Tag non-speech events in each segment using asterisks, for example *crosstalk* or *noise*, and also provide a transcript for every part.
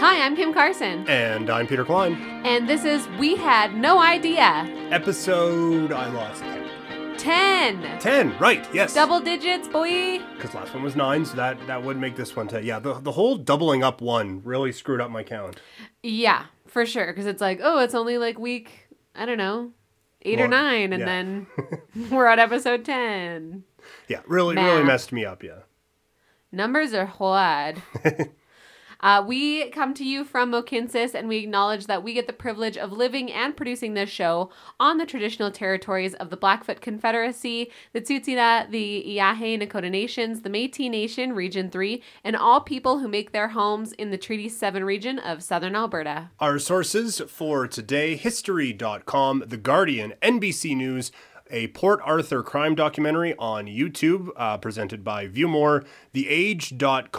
Hi, I'm Kim Carson, And I'm Peter Klein. and this is We Had No Idea. Episode, I lost count. 10. 10, right, yes. Double digits, boy. Because last one was 9, so that, that would make this one 10. Yeah, the, the whole doubling up one really screwed up my count. Yeah, for sure. Because it's like, oh, it's only like week, I don't know, eight or nine, and yeah. then *laughs* *laughs* we're at episode 10. Yeah, really, really messed me up, yeah. Numbers are hard. *laughs* Uh, we come to you from Mohkinstsis, and we acknowledge that we get the privilege of living and producing this show on the traditional territories of the Blackfoot Confederacy, the Tsuut'ina, the Îyâxe Nakoda Nations, the Métis Nation, Region 3, and all people who make their homes in the Treaty 7 region of southern Alberta. Our sources for today History.com, The Guardian, NBC News, a Port Arthur crime documentary on YouTube uh, presented by Viewmore, TheAge.com.au,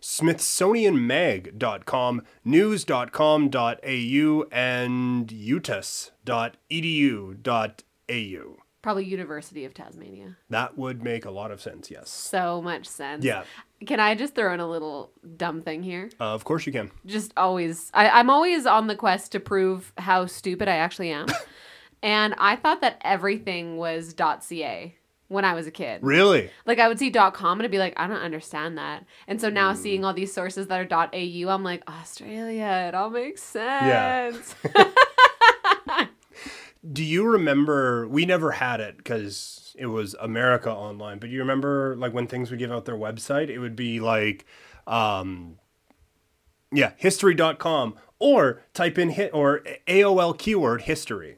SmithsonianMag.com, News.com.au, and UTAS.edu.au. Probably University of Tasmania. That would make a lot of sense, yes. So much sense. Yeah, Can I just throw in a little dumb thing here? uh, of course you can. just always I, i'm always on the quest to prove how stupid i actually am *laughs* and i thought that everything was ca when i was a kid Really? like i would see com and i'd be like i don't understand that and so now seeing all these sources that are au i'm like australia it all makes sense. Yeah. *laughs* *laughs* Do you remember? We never had it because it was America Online. But you remember, like when things would give out their website, it would be like, um, yeah, history.com or type in hit or AOL keyword history.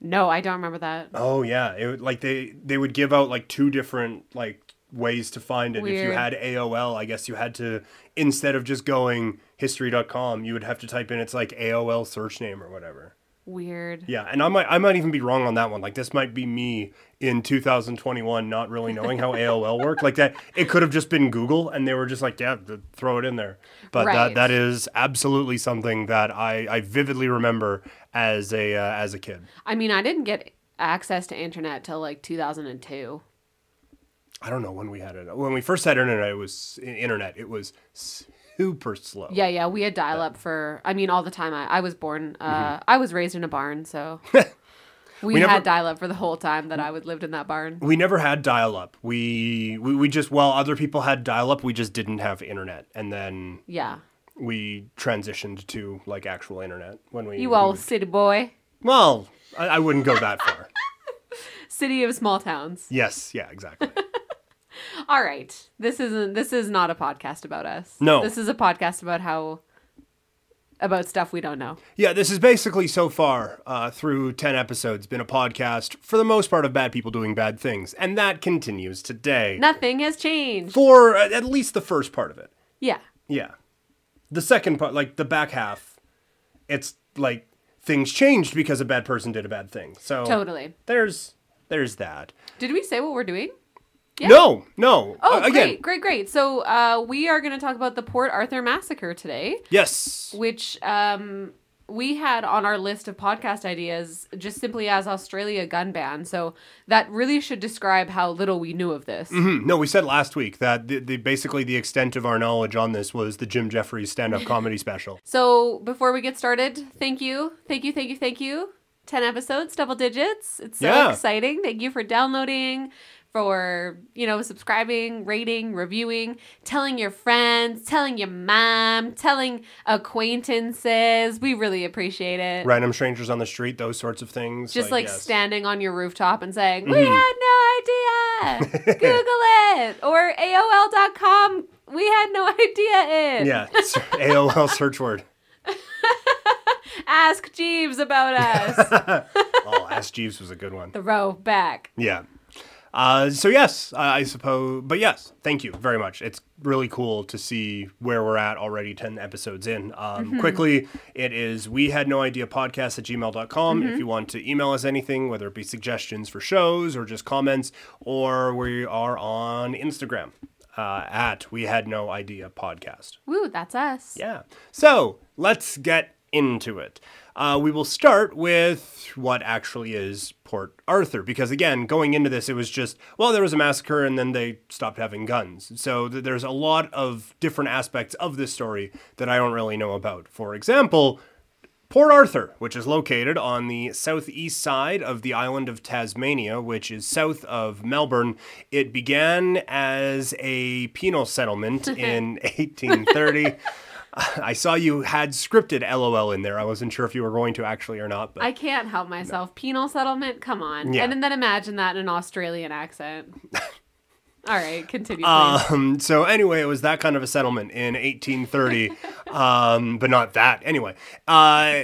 No i don't remember that Oh yeah, it would, like they they would give out like two different like ways to find it. If you had AOL, I guess you had to instead of just going history.com, you would have to type in its like AOL search name or whatever. weird Yeah, and I might I might even be wrong on that one. Like this might be me in 2021 not really knowing how AOL worked. Like that it could have just been Google and they were just like, yeah, throw it in there. But Right. that that is absolutely something that I I vividly remember as a uh, as a kid. i mean i didn't get access to internet till like 2002 I don't know when we had it. When we first had internet, it was internet. It was super slow. Yeah, yeah, we had dial up for. I mean, all the time. I, I was born. Uh, I was raised in a barn, so *laughs* we, Mm-hmm. We never- had dial up for the whole time that I would lived in that barn. We never had dial up. We, we we just while other people had dial up, we just didn't have internet. And then Yeah, we transitioned to like actual internet when we you all city boy, well I, I wouldn't go that far *laughs* city of small towns. yes yeah exactly *laughs* All right, this isn't. This is not a podcast about us. No. this is a podcast about how about stuff we don't know. yeah this is basically so far uh, through 10 episodes been a podcast for the most part of bad people doing bad things and that continues today Nothing has changed. for uh, at least the first part of it Yeah, yeah the second part like the back half it's like things changed because a bad person did a bad thing so totally. there's there's that Did we say what we're doing? Yeah. no no Oh, Uh, again great, great, great. So uh, we are going to talk about the Port Arthur massacre today. yes which um, we had on our list of podcast ideas just simply as Australia gun ban. So that really should describe how little we knew of this. Hmm, No, we said last week that the, the basically the extent of our knowledge on this was the Jim Jeffries stand-up *laughs* comedy special. So before we get started, thank you, thank you, thank you, thank you. 10 episodes, double digits. It's so Yeah. exciting. Thank you for downloading, for, you know, subscribing, rating, reviewing, telling your friends, telling your mom, telling acquaintances. We really appreciate it. Random strangers on the street, those sorts of things. just like, yes. Mm-hmm. standing on your rooftop and saying, "We had no idea." *laughs* Google it or AOL.com. We had no idea. It. Yeah, AOL search word. *laughs* Ask Jeeves about us. *laughs* Oh, Ask Jeeves was a good one. Throw back. Yeah. Uh, so yes, I I suppose, but yes, thank you very much. It's really cool to see where we're at already 10 episodes in. Um, Quickly, it is we had no idea podcast at gmail.com. If you want to email us anything, whether it be suggestions for shows or just comments, or we are on Instagram uh, at we had no idea podcast. Woo, that's us. Yeah. So let's get into it. Uh, we will start with what actually is Port Arthur, because again, going into this, it was just, well, there was a massacre and then they stopped having guns. So th- there's a lot of different aspects of this story that I don't really know about. For example, Port Arthur, which is located on the southeast side of the island of Tasmania, which is south of Melbourne. It began as a penal settlement *laughs* in 1830. I saw you had scripted LOL in there. I wasn't sure if you were going to actually or not, but I can't help myself. Penal settlement? Come on. Yeah. And then imagine that in an Australian accent. *laughs* All right, continue. Um, so anyway, it was that kind of a settlement in 1830, *laughs* um, but not that. Anyway, uh,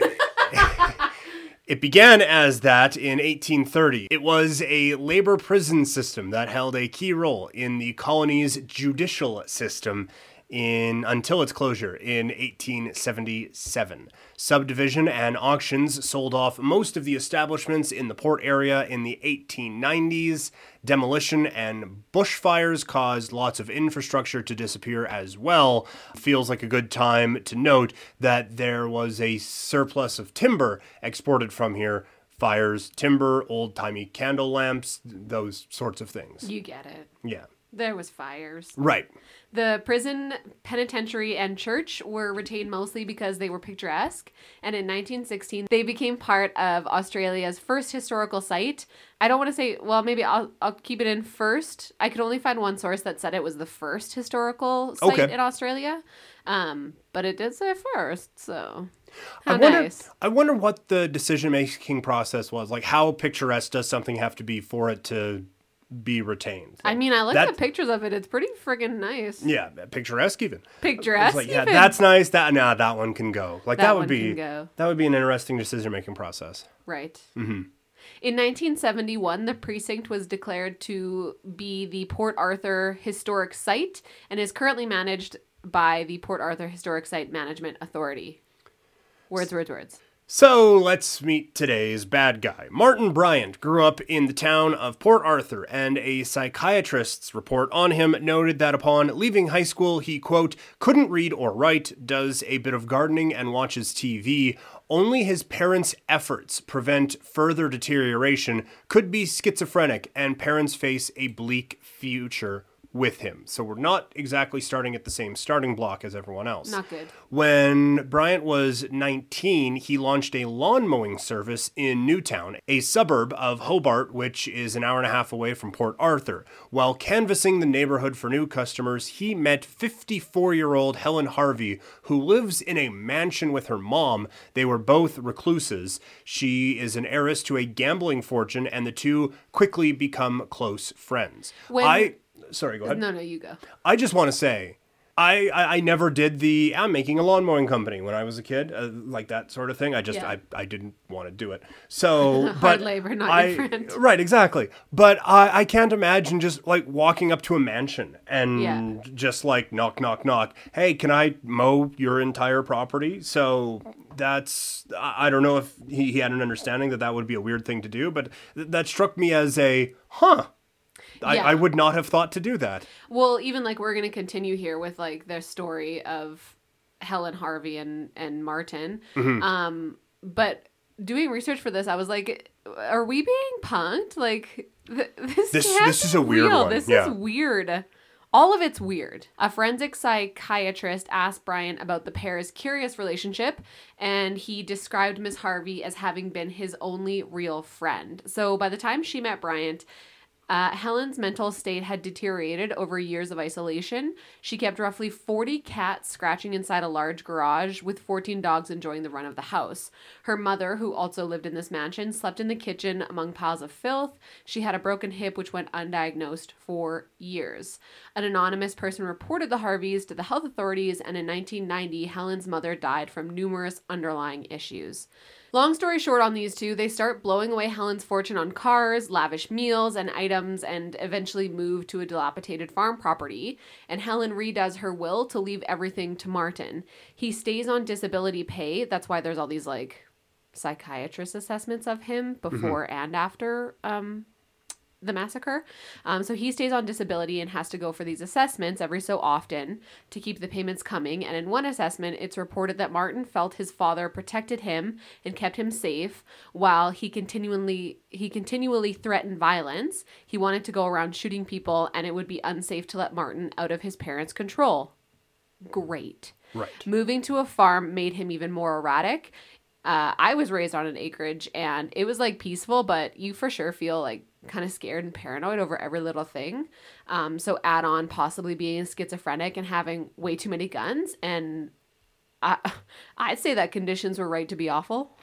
*laughs* it began as that in 1830. It was a labor prison system that held a key role in the colony's judicial system in until its closure in 1877. Subdivision and auctions sold off most of the establishments in the port area in the 1890s. Demolition and bushfires caused lots of infrastructure to disappear as well. Feels like a good time to note that there was a surplus of timber exported from here. Fires, timber, old timey candle lamps, those sorts of things. you get it. Yeah. There was fires. Right. The prison, penitentiary, and church were retained mostly because they were picturesque. And in 1916, they became part of Australia's first historical site. I don't want to say, well, maybe I'll, I'll keep it in first. I could only find one source that said it was the first historical site Okay. in Australia. Um, but it did say first, so I wonder, nice. I wonder what the decision making process was. Like, how picturesque does something have to be for it to be retained? I mean, I looked That- at pictures of it. It's pretty friggin' nice. yeah, picturesque even. Picturesque. like, yeah, even. that's nice. That nah, that one can go. Like that, That would be that would be an interesting decision making process. Right. Mm-hmm. In 1971, the precinct was declared to be the Port Arthur Historic Site and is currently managed by the Port Arthur Historic Site Management Authority. Words, words, words. So let's meet today's bad guy. Martin Bryant grew up in the town of Port Arthur, and a psychiatrist's report on him noted that upon leaving high school, he, quote, couldn't read or write, does a bit of gardening, and watches TV. Only his parents' efforts prevent further deterioration, could be schizophrenic, and parents face a bleak future with him. So we're not exactly starting at the same starting block as everyone else. Not good. When Bryant was 19, he launched a lawn mowing service in Newtown, a suburb of Hobart, which is an hour and a half away from Port Arthur. While canvassing the neighborhood for new customers, he met 54 year old Helen Harvey, who lives in a mansion with her mom. They were both recluses. She is an heiress to a gambling fortune, and the two quickly become close friends. When- I. Sorry, go ahead. No, no, you go. I just want to say, I, I I never did the I'm making a lawn mowing company when I was a kid, uh, like that sort of thing. I just Yeah. I, I didn't want to do it. So, *laughs* Hard but labor, not I, your friend. Right, exactly. But I I can't imagine just like walking up to a mansion and Yeah. just like knock knock knock. Hey, can I mow your entire property? So that's I I don't know if he, he had an understanding that that would be a weird thing to do, but th- that struck me as a huh. I, Yeah. I would not have thought to do that. Well, even like we're gonna continue here with like the story of Helen Harvey and and Martin. Mm-hmm. Um, but doing research for this, I was like, are we being punked? Like th- this This- this is a weird real. one, This yeah. is weird. All of it's weird. A forensic psychiatrist asked Bryant about the pair's curious relationship, and he described Miss Harvey as having been his only real friend. So by the time she met Bryant, uh, Helen's mental state had deteriorated over years of isolation. She kept roughly 40 cats scratching inside a large garage, with 14 dogs enjoying the run of the house. Her mother, who also lived in this mansion, slept in the kitchen among piles of filth. She had a broken hip, which went undiagnosed for years. An anonymous person reported the Harveys to the health authorities, and in 1990, Helen's mother died from numerous underlying issues. Long story short on these two, they start blowing away Helen's fortune on cars, lavish meals, and items, and eventually move to a dilapidated farm property. And Helen redoes her will to leave everything to Martin. He stays on disability pay. That's why there's all these like psychiatrist assessments of him before and after um the massacre. Um, so he stays on disability and has to go for these assessments every so often to keep the payments coming. And in one assessment, it's reported that Martin felt his father protected him and kept him safe while he continually he continually threatened violence. He wanted to go around shooting people, and it would be unsafe to let Martin out of his parents' control. Great. Right. Moving to a farm made him even more erratic. Uh, I was raised on an acreage and it was like peaceful, but you for sure feel like kind of scared and paranoid over every little thing. Um, so add on possibly being schizophrenic and having way too many guns, and I, *laughs* I'd say that conditions were right to be awful.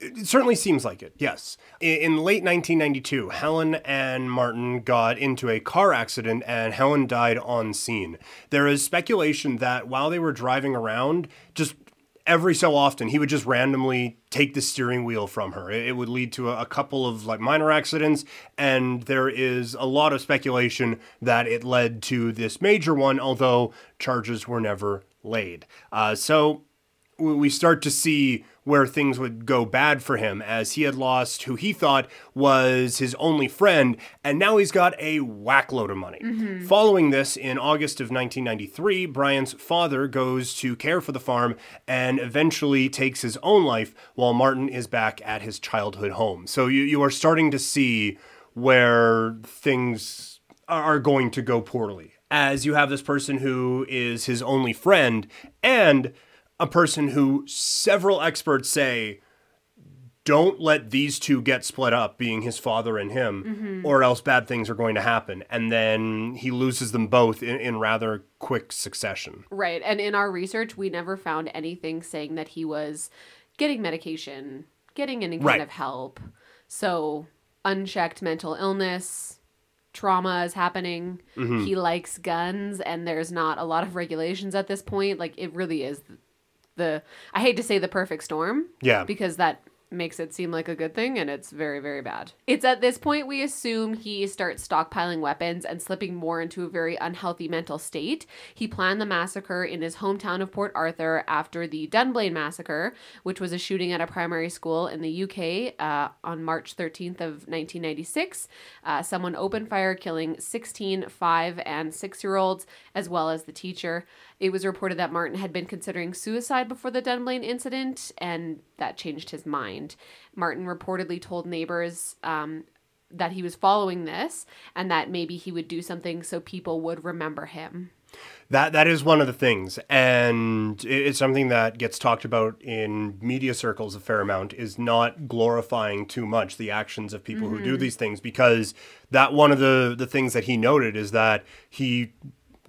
It certainly seems like it, yes. In, late 1992, Helen and Martin got into a car accident and Helen died on scene. There is speculation that while they were driving around, just every so often he would just randomly take the steering wheel from her. It, would lead to a, a, couple of like minor accidents, and there is a lot of speculation that it led to this major one, although charges were never laid. Uh, so we start to see where things would go bad for him as he had lost who he thought was his only friend, and now he's got a whackload of money. Mm-hmm. Following this, in August of 1993, Bryant's father goes to care for the farm and eventually takes his own life while Martin is back at his childhood home. So you, you are starting to see where things are going to go poorly. As you have this person who is his only friend and a person who several experts say don't let these two get split up, being his father and him, mm-hmm. or else bad things are going to happen. And then he loses them both in, in, rather quick succession. Right. And in our research, we never found anything saying that he was getting medication, getting any kind right. of help. So, unchecked mental illness, trauma is happening. Mm-hmm. He likes guns, and there's not a lot of regulations at this point. Like, it really is the I hate to say the perfect storm. Yeah. Because that makes it seem like a good thing and it's very very bad. It's at this point we assume he starts stockpiling weapons and slipping more into a very unhealthy mental state. He planned the massacre in his hometown of Port Arthur after the Dunblane massacre, which was a shooting at a primary school in the UK uh, on March 13th of 1996. Uh, someone opened fire killing 16, 5 and 6 year olds as well as the teacher. It was reported that Martin had been considering suicide before the Dunblane incident, and that changed his mind. Martin reportedly told neighbors um, that he was following this and that maybe he would do something so people would remember him. That that is one of the things, and it's something that gets talked about in media circles a fair amount. Is not glorifying too much the actions of people mm-hmm. who do mm-hmm. these things because that one of the the things that he noted is that he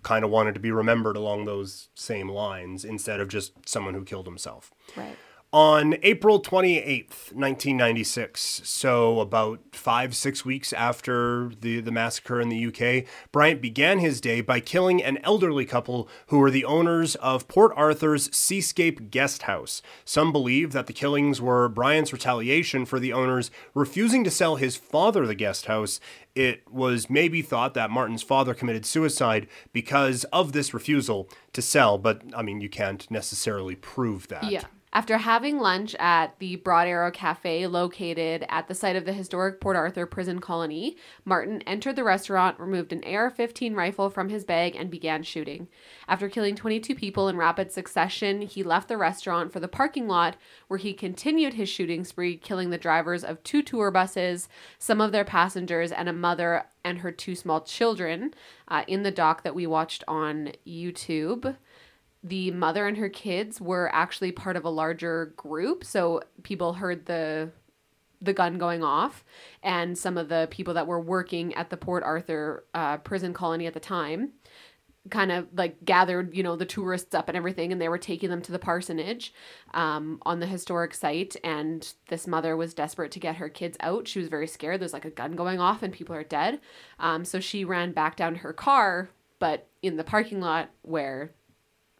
kind of wanted to be remembered along those same lines instead of just someone who killed himself. Right. On April 28th, 1996, so about five, six weeks after the, the massacre in the UK, Bryant began his day by killing an elderly couple who were the owners of Port Arthur's Seascape Guest House. Some believe that the killings were Bryant's retaliation for the owners refusing to sell his father the guest house. It was maybe thought that Martin's father committed suicide because of this refusal to sell, but I mean, you can't necessarily prove that. Yeah. After having lunch at the Broad Arrow Cafe located at the site of the historic Port Arthur prison colony, Martin entered the restaurant, removed an AR 15 rifle from his bag, and began shooting. After killing 22 people in rapid succession, he left the restaurant for the parking lot where he continued his shooting spree, killing the drivers of two tour buses, some of their passengers, and a mother and her two small children uh, in the dock that we watched on YouTube the mother and her kids were actually part of a larger group. So people heard the the gun going off, and some of the people that were working at the Port Arthur uh, prison colony at the time kind of like gathered you know the tourists up and everything and they were taking them to the parsonage um, on the historic site. And this mother was desperate to get her kids out. She was very scared. There's like a gun going off and people are dead. Um, so she ran back down to her car but in the parking lot where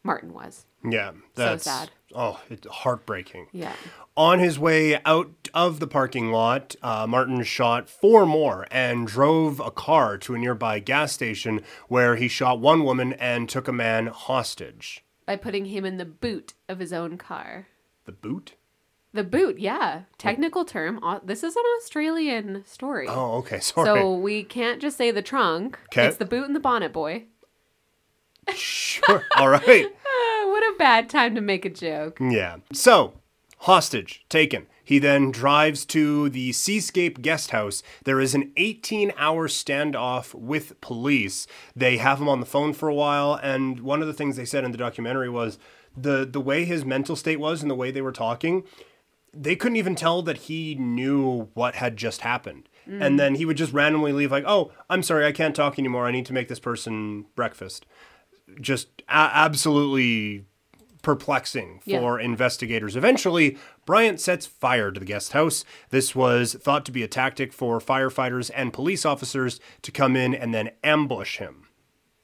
Martin was. Yeah, that's so sad. Oh, it's heartbreaking. Yeah. On his way out of the parking lot, uh, Martin shot four more and drove a car to a nearby gas station where he shot one woman and took a man hostage. By putting him in the boot of his own car. The boot? The boot, yeah. Technical term. This is an Australian story. Oh, okay. *laughs* Sorry. So we can't just say the trunk. 'Kay. It's the boot and the bonnet boy. Sure. All right. *laughs* Ah, what a bad time to make a joke. Yeah. So, hostage taken. He then drives to the Seascape guest house. There is an 18 hour standoff with police. They have him on the phone for a while, and one of the things they said in the documentary was the, the way his mental state was and the way they were talking, they couldn't even tell that he knew what had just happened. And then he would just randomly leave, like, oh, I'm sorry, I can't talk anymore. I need to make this person breakfast. Just a- absolutely perplexing Yeah. for investigators. Eventually, Bryant sets fire to the guest house. This was thought to be a tactic for firefighters and police officers to come in and then ambush him.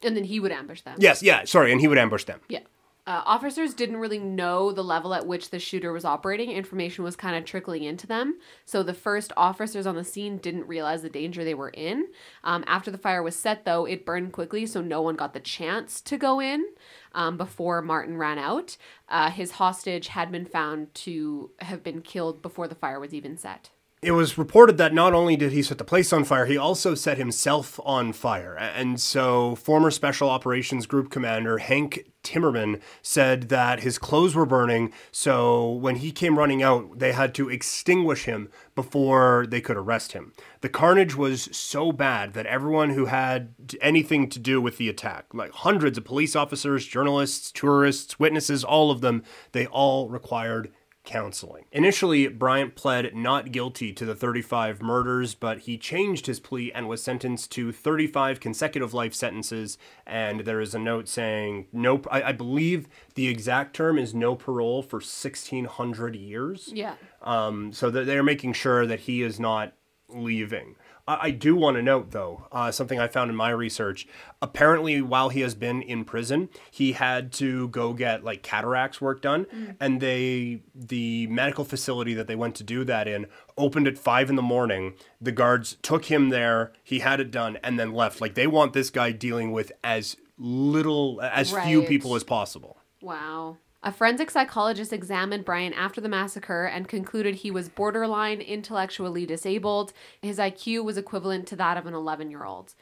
And then he would ambush them. Yes, yeah, sorry, and he would ambush them. Yeah. Uh, officers didn't really know the level at which the shooter was operating. Information was kind of trickling into them. So the first officers on the scene didn't realize the danger they were in. Um, after the fire was set, though, it burned quickly, so no one got the chance to go in um, before Martin ran out. Uh, his hostage had been found to have been killed before the fire was even set. It was reported that not only did he set the place on fire, he also set himself on fire. And so, former Special Operations Group Commander Hank Timmerman said that his clothes were burning. So, when he came running out, they had to extinguish him before they could arrest him. The carnage was so bad that everyone who had anything to do with the attack, like hundreds of police officers, journalists, tourists, witnesses, all of them, they all required counseling. Initially, Bryant pled not guilty to the 35 murders, but he changed his plea and was sentenced to 35 consecutive life sentences. And there is a note saying no. I, I believe the exact term is no parole for 1600 years. Yeah. Um, so they're making sure that he is not leaving. I, I do want to note, though, uh, something I found in my research. Apparently, while he has been in prison, he had to go get like cataracts work done, and they the medical facility that they went to do that in opened at five in the morning. The guards took him there. He had it done, and then left. Like they want this guy dealing with as little, as few people as possible. Wow. A forensic psychologist examined Bryant after the massacre and concluded he was borderline intellectually disabled. His IQ was equivalent to that of an 11 year old.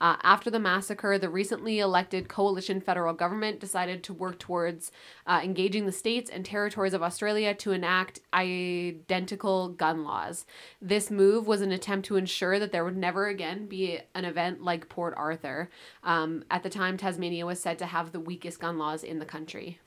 Uh, after the massacre, the recently elected coalition federal government decided to work towards uh, engaging the states and territories of Australia to enact identical gun laws. This move was an attempt to ensure that there would never again be an event like Port Arthur. Um, at the time, Tasmania was said to have the weakest gun laws in the country.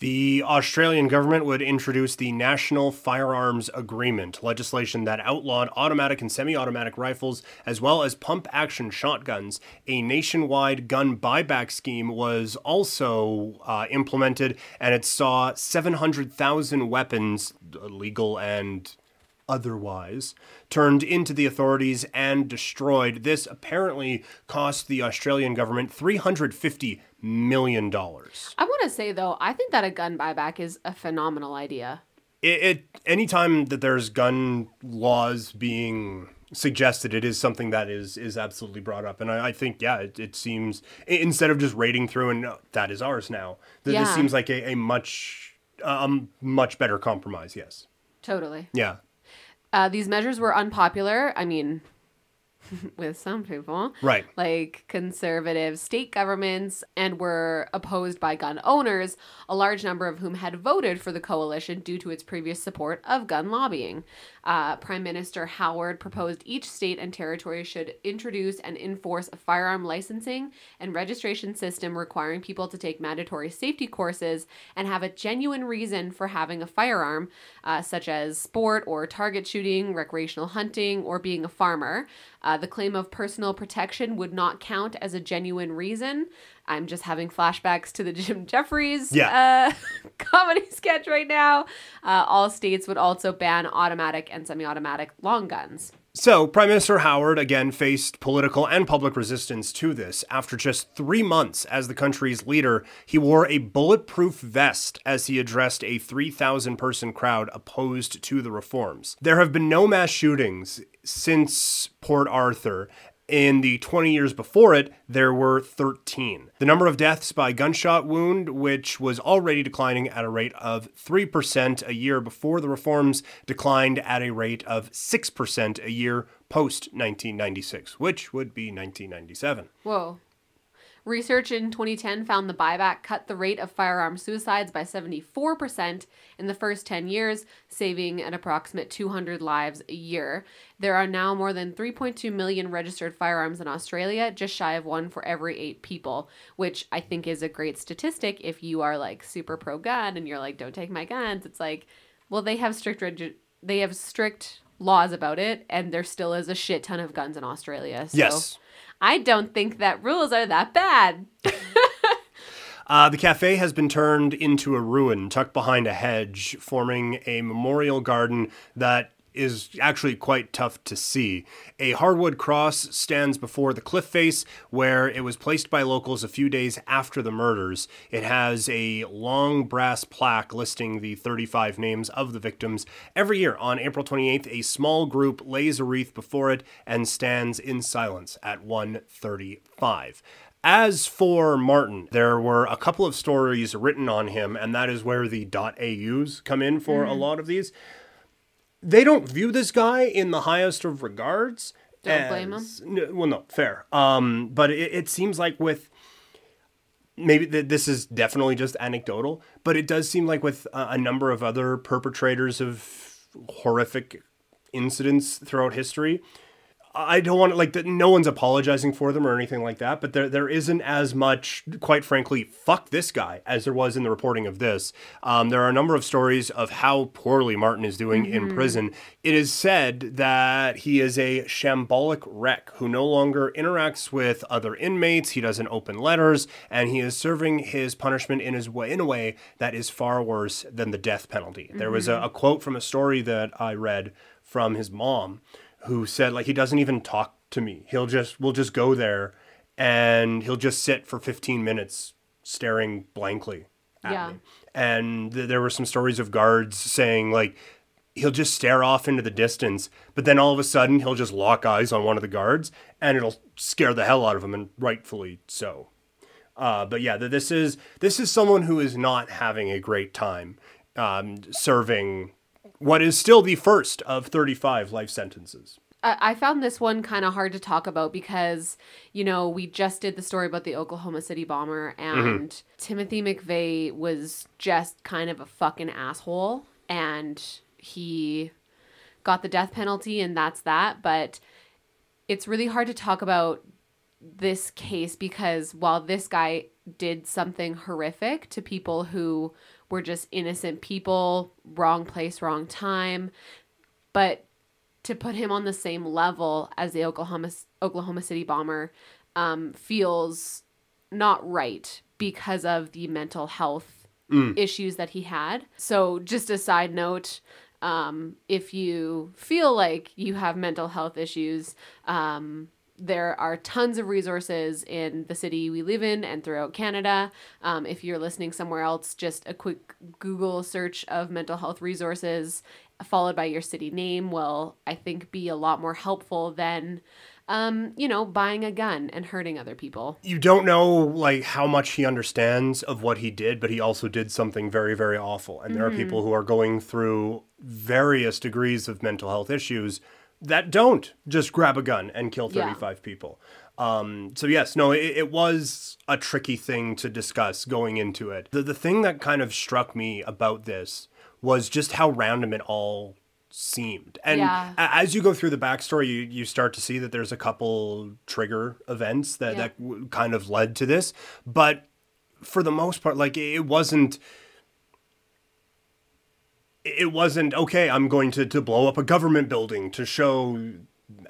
The Australian government would introduce the National Firearms Agreement, legislation that outlawed automatic and semi automatic rifles as well as pump action shotguns. A nationwide gun buyback scheme was also uh, implemented, and it saw 700,000 weapons, legal and otherwise, turned into the authorities and destroyed. This apparently cost the Australian government $350 million. dollars. I want to say though, I think that a gun buyback is a phenomenal idea. it, it anytime that there's gun laws being suggested it is something that is is absolutely brought up and i, I think yeah it, it seems instead of just raiding through and no, that is ours now th- this seems like a, a much um much better compromise yes Totally. yeah Uh, these measures were unpopular. I mean, *laughs* with some people. right like conservative state governments and were opposed by gun owners, a large number of whom had voted for the coalition due to its previous support of gun lobbying. Uh, Prime Minister Howard proposed each state and territory should introduce and enforce a firearm licensing and registration system requiring people to take mandatory safety courses and have a genuine reason for having a firearm, uh, such as sport or target shooting, recreational hunting, or being a farmer. Uh, the claim of personal protection would not count as a genuine reason. I'm just having flashbacks to the *laughs* Jim Jeffries Yeah. uh, comedy *laughs* sketch right now. Uh, all states would also ban automatic and semi automatic long guns. So, Prime Minister Howard again faced political and public resistance to this. After just three months as the country's leader, he wore a bulletproof vest as he addressed a 3,000 person crowd opposed to the reforms. There have been no mass shootings since Port Arthur. In the 20 years before it, there were 13. The number of deaths by gunshot wound, which was already declining at a rate of 3% a year before the reforms, declined at a rate of 6% a year post 1996, which would be 1997. Whoa. Research in 2010 found the buyback cut the rate of firearm suicides by 74% in the first 10 years, saving an approximate 200 lives a year. There are now more than 3.2 million registered firearms in Australia, just shy of one for every eight people, which I think is a great statistic if you are like super pro gun and you're like, don't take my guns. It's like, well, they have strict regi- they have strict laws about it, and there still is a shit ton of guns in Australia. So Yes. I don't think that rules are that bad. *laughs* Uh, the cafe has been turned into a ruin tucked behind a hedge, forming a memorial garden that is actually quite tough to see. A hardwood cross stands before the cliff face where it was placed by locals a few days after the murders. It has a long brass plaque listing the 35 names of the victims. Every year on April 28th, a small group lays a wreath before it and stands in silence at 1:35. As for Martin, there were a couple of stories written on him, and that is where the .aus come in for a mm-hmm. lot of these. They don't view this guy in the highest of regards. Don't blame him. No, well, no, fair. Um, but it, it seems like with maybe th- this is definitely just anecdotal, but it does seem like with a number of other perpetrators of horrific incidents throughout history, I don't want to like that. No one's apologizing for them or anything like that, but there there isn't as much, quite frankly, fuck this guy as there was in the reporting of this. Um, there are a number of stories of how poorly Martin is doing in prison. It is said that he is a shambolic wreck who no longer interacts with other inmates. He doesn't open letters, and he is serving his punishment in his way in a way that is far worse than the death penalty. There was a, a quote from a story that I read from his mom who said like he doesn't even talk to me. He'll just we'll just go there and he'll just sit for 15 minutes staring blankly at Yeah. me. And th- there were some stories of guards saying like he'll just stare off into the distance, but then all of a sudden he'll just lock eyes on one of the guards and it'll scare the hell out of him and rightfully so. Uh, but yeah, th- this is this is someone who is not having a great time um, serving what is still the first of 35 life sentences. I I found this one kind of hard to talk about because, you know, we just did the story about the Oklahoma City bomber, mm-hmm. and Timothy McVeigh was just kind of a fucking asshole, and he got the death penalty, and that's that. But it's really hard to talk about this case because while this guy did something horrific to people who were just innocent people, wrong place, wrong time, but to put him on the same level as the Oklahoma Oklahoma City bomber um, feels not right because of the mental health issues that he had. So, just a side note. Um, if you feel like you have mental health issues, um, there are tons of resources in the city we live in and throughout Canada. Um, if you're listening somewhere else, just a quick Google search of mental health resources followed by your city name will, I think, be a lot more helpful than, um, you know, buying a gun and hurting other people. You don't know like how much he understands of what he did, but he also did something very very awful. And there are people who are going through various degrees of mental health issues that don't just grab a gun and kill Yeah. 35 people. Um, so yes, no, it, it was a tricky thing to discuss going into it. The the thing that kind of struck me about this was just how random it all seemed. And Yeah. as you go through the backstory, you, you start to see that there's a couple trigger events that, Yeah. that kind of led to this. But for the most part, like it wasn't it wasn't okay i'm going to, to blow up a government building to show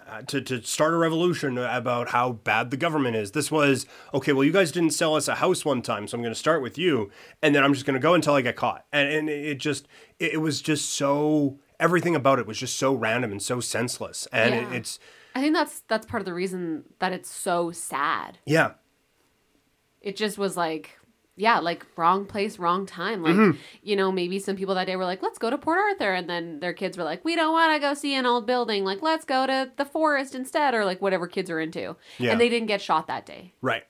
uh, to, to start a revolution about how bad the government is. This was okay well you guys didn't sell us a house one time so i'm going to start with you and then i'm just going to go until i get caught. And, and it just it, was just so everything about it was just so random and so senseless. And it, it's I think that's that's part of the reason that it's so sad. yeah. It just was like yeah, like wrong place, wrong time. Like, Mm-hmm. you know, maybe some people that day were like, let's go to Port Arthur. And then their kids were like, we don't want to go see an old building. Like, let's go to the forest instead, or like whatever kids are into. Yeah. And they didn't get shot that day. Right.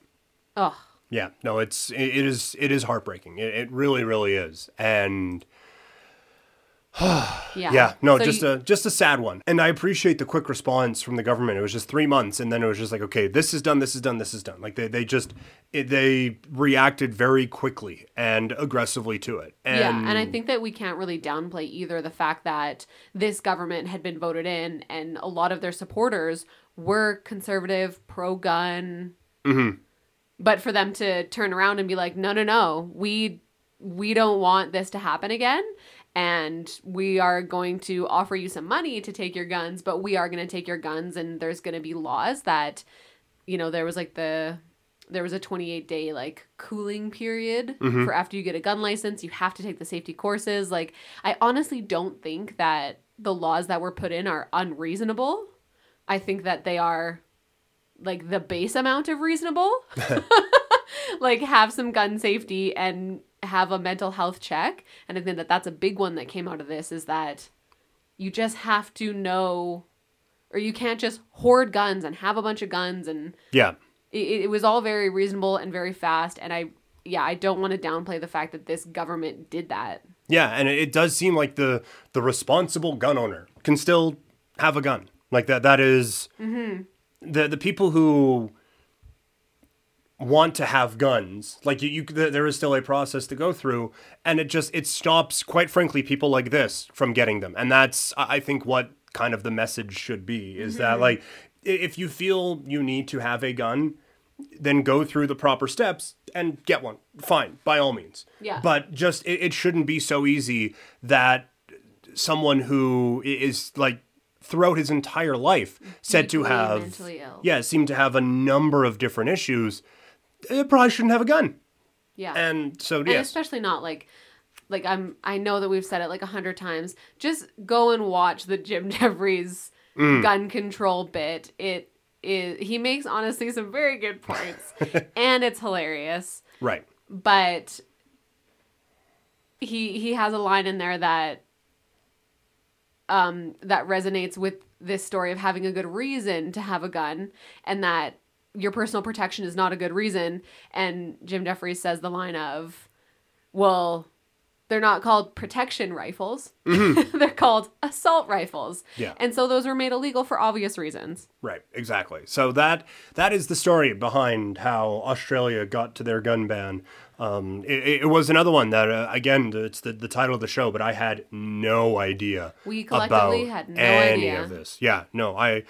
Oh, Yeah, no, it's it it is it is heartbreaking. It, it really, really is, and *sighs* yeah. yeah, no, So just you- a just a sad one. And I appreciate the quick response from the government. It was just three months, and then it was just like, okay, this is done, this is done, this is done. Like they they just it, they reacted very quickly and aggressively to it. And yeah, and I think that we can't really downplay either the fact that this government had been voted in, and a lot of their supporters were conservative, pro gun. Mm-hmm. But for them to turn around and be like, no, no, no, we we don't want this to happen again, and we are going to offer you some money to take your guns, but we are going to take your guns, and there's going to be laws that, you know, there was like the there was a 28 day like cooling period mm-hmm. for after you get a gun license you have to take the safety courses. Like i honestly don't think that the laws that were put in are unreasonable. I think that they are like the base amount of reasonable. *laughs* *laughs* Like have some gun safety and have a mental health check. And i think that that's a big one that came out of this is that you just have to know or you can't just hoard guns and have a bunch of guns and yeah, it, it was all very reasonable and very fast. And i yeah i don't want to downplay the fact that this government did that. Yeah, and it, it does seem like the the responsible gun owner can still have a gun. Like that. That is- mm-hmm. the the people who want to have guns. Like you, you there is still a process to go through and it just it stops quite frankly people like this from getting them. And that's i think what kind of the message should be is that mm-hmm. like if you feel you need to have a gun then go through the proper steps and get one. Fine by all means. Yeah. but just it, it shouldn't be so easy that someone who is like throughout his entire life said to have ill. yeah seemed to have a number of different issues it probably shouldn't have a gun. Yeah. And so and especially not like like i'm i know that we've said it like a hundred times. Just go and watch the jim *laughs* jeffries Mm. gun control bit. It is he makes honestly some very good points. *laughs* And it's hilarious. Right. But he he has a line in there that um that resonates with this story of having a good reason to have a gun and that your personal protection is not a good reason and Jim Jeffries says the line of well they're not called protection rifles *laughs* they're called assault rifles Yeah. and so those were made illegal for obvious reasons Right, exactly. So that that is the story behind how Australia got to their gun ban. Um, it, it was another one that, uh, again, it's the, the title of the show, but I had no idea. We collectively about had no any idea. of this. Yeah, no, I,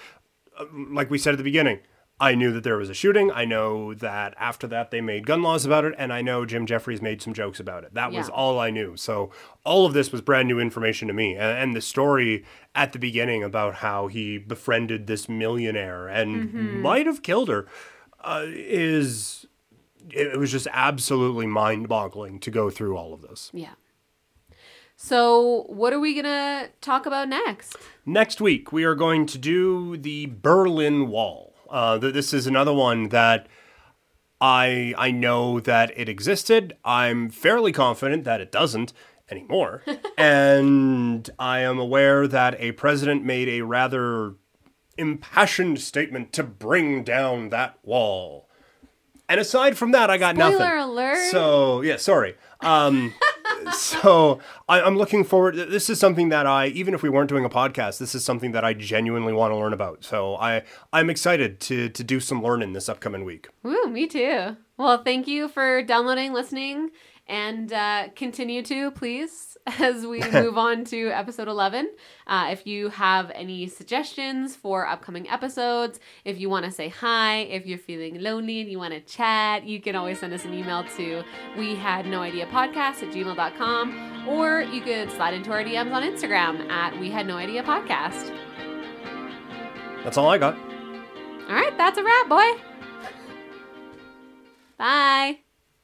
uh, like we said at the beginning, I knew that there was a shooting. I know that after that they made gun laws about it, and I know Jim Jeffries made some jokes about it. That was all I knew. So all of this was brand new information to me. And, and the story at the beginning about how he befriended this millionaire and Mm-hmm. might have killed her uh, is it, it was just absolutely mind-boggling to go through all of this. yeah so what are we gonna talk about next Next week, we are going to do the Berlin Wall. Uh, th- this is another one that I I know that it existed. I'm fairly confident that it doesn't anymore, *laughs* and I am aware that a president made a rather impassioned statement to bring down that wall. And aside from that, I got Spoiler nothing. alert. So yeah, sorry. Um, *laughs* *laughs* so I, I'm looking forward. This is something that I, even if we weren't doing a podcast, this is something that I genuinely want to learn about. So I, I'm excited to to do some learning this upcoming week. Woo, me too. Well, thank you for downloading, listening, and uh, continue to, please, *laughs* as we *laughs* move on to episode 11. Uh, if you have any suggestions for upcoming episodes, if you want to say hi, if you're feeling lonely and you want to chat, you can always send us an email to we had no idea podcast at gmail.com, or you could slide into our DMs on Instagram at we had no idea podcast. That's all I got. All right, that's a wrap, boy. Bye.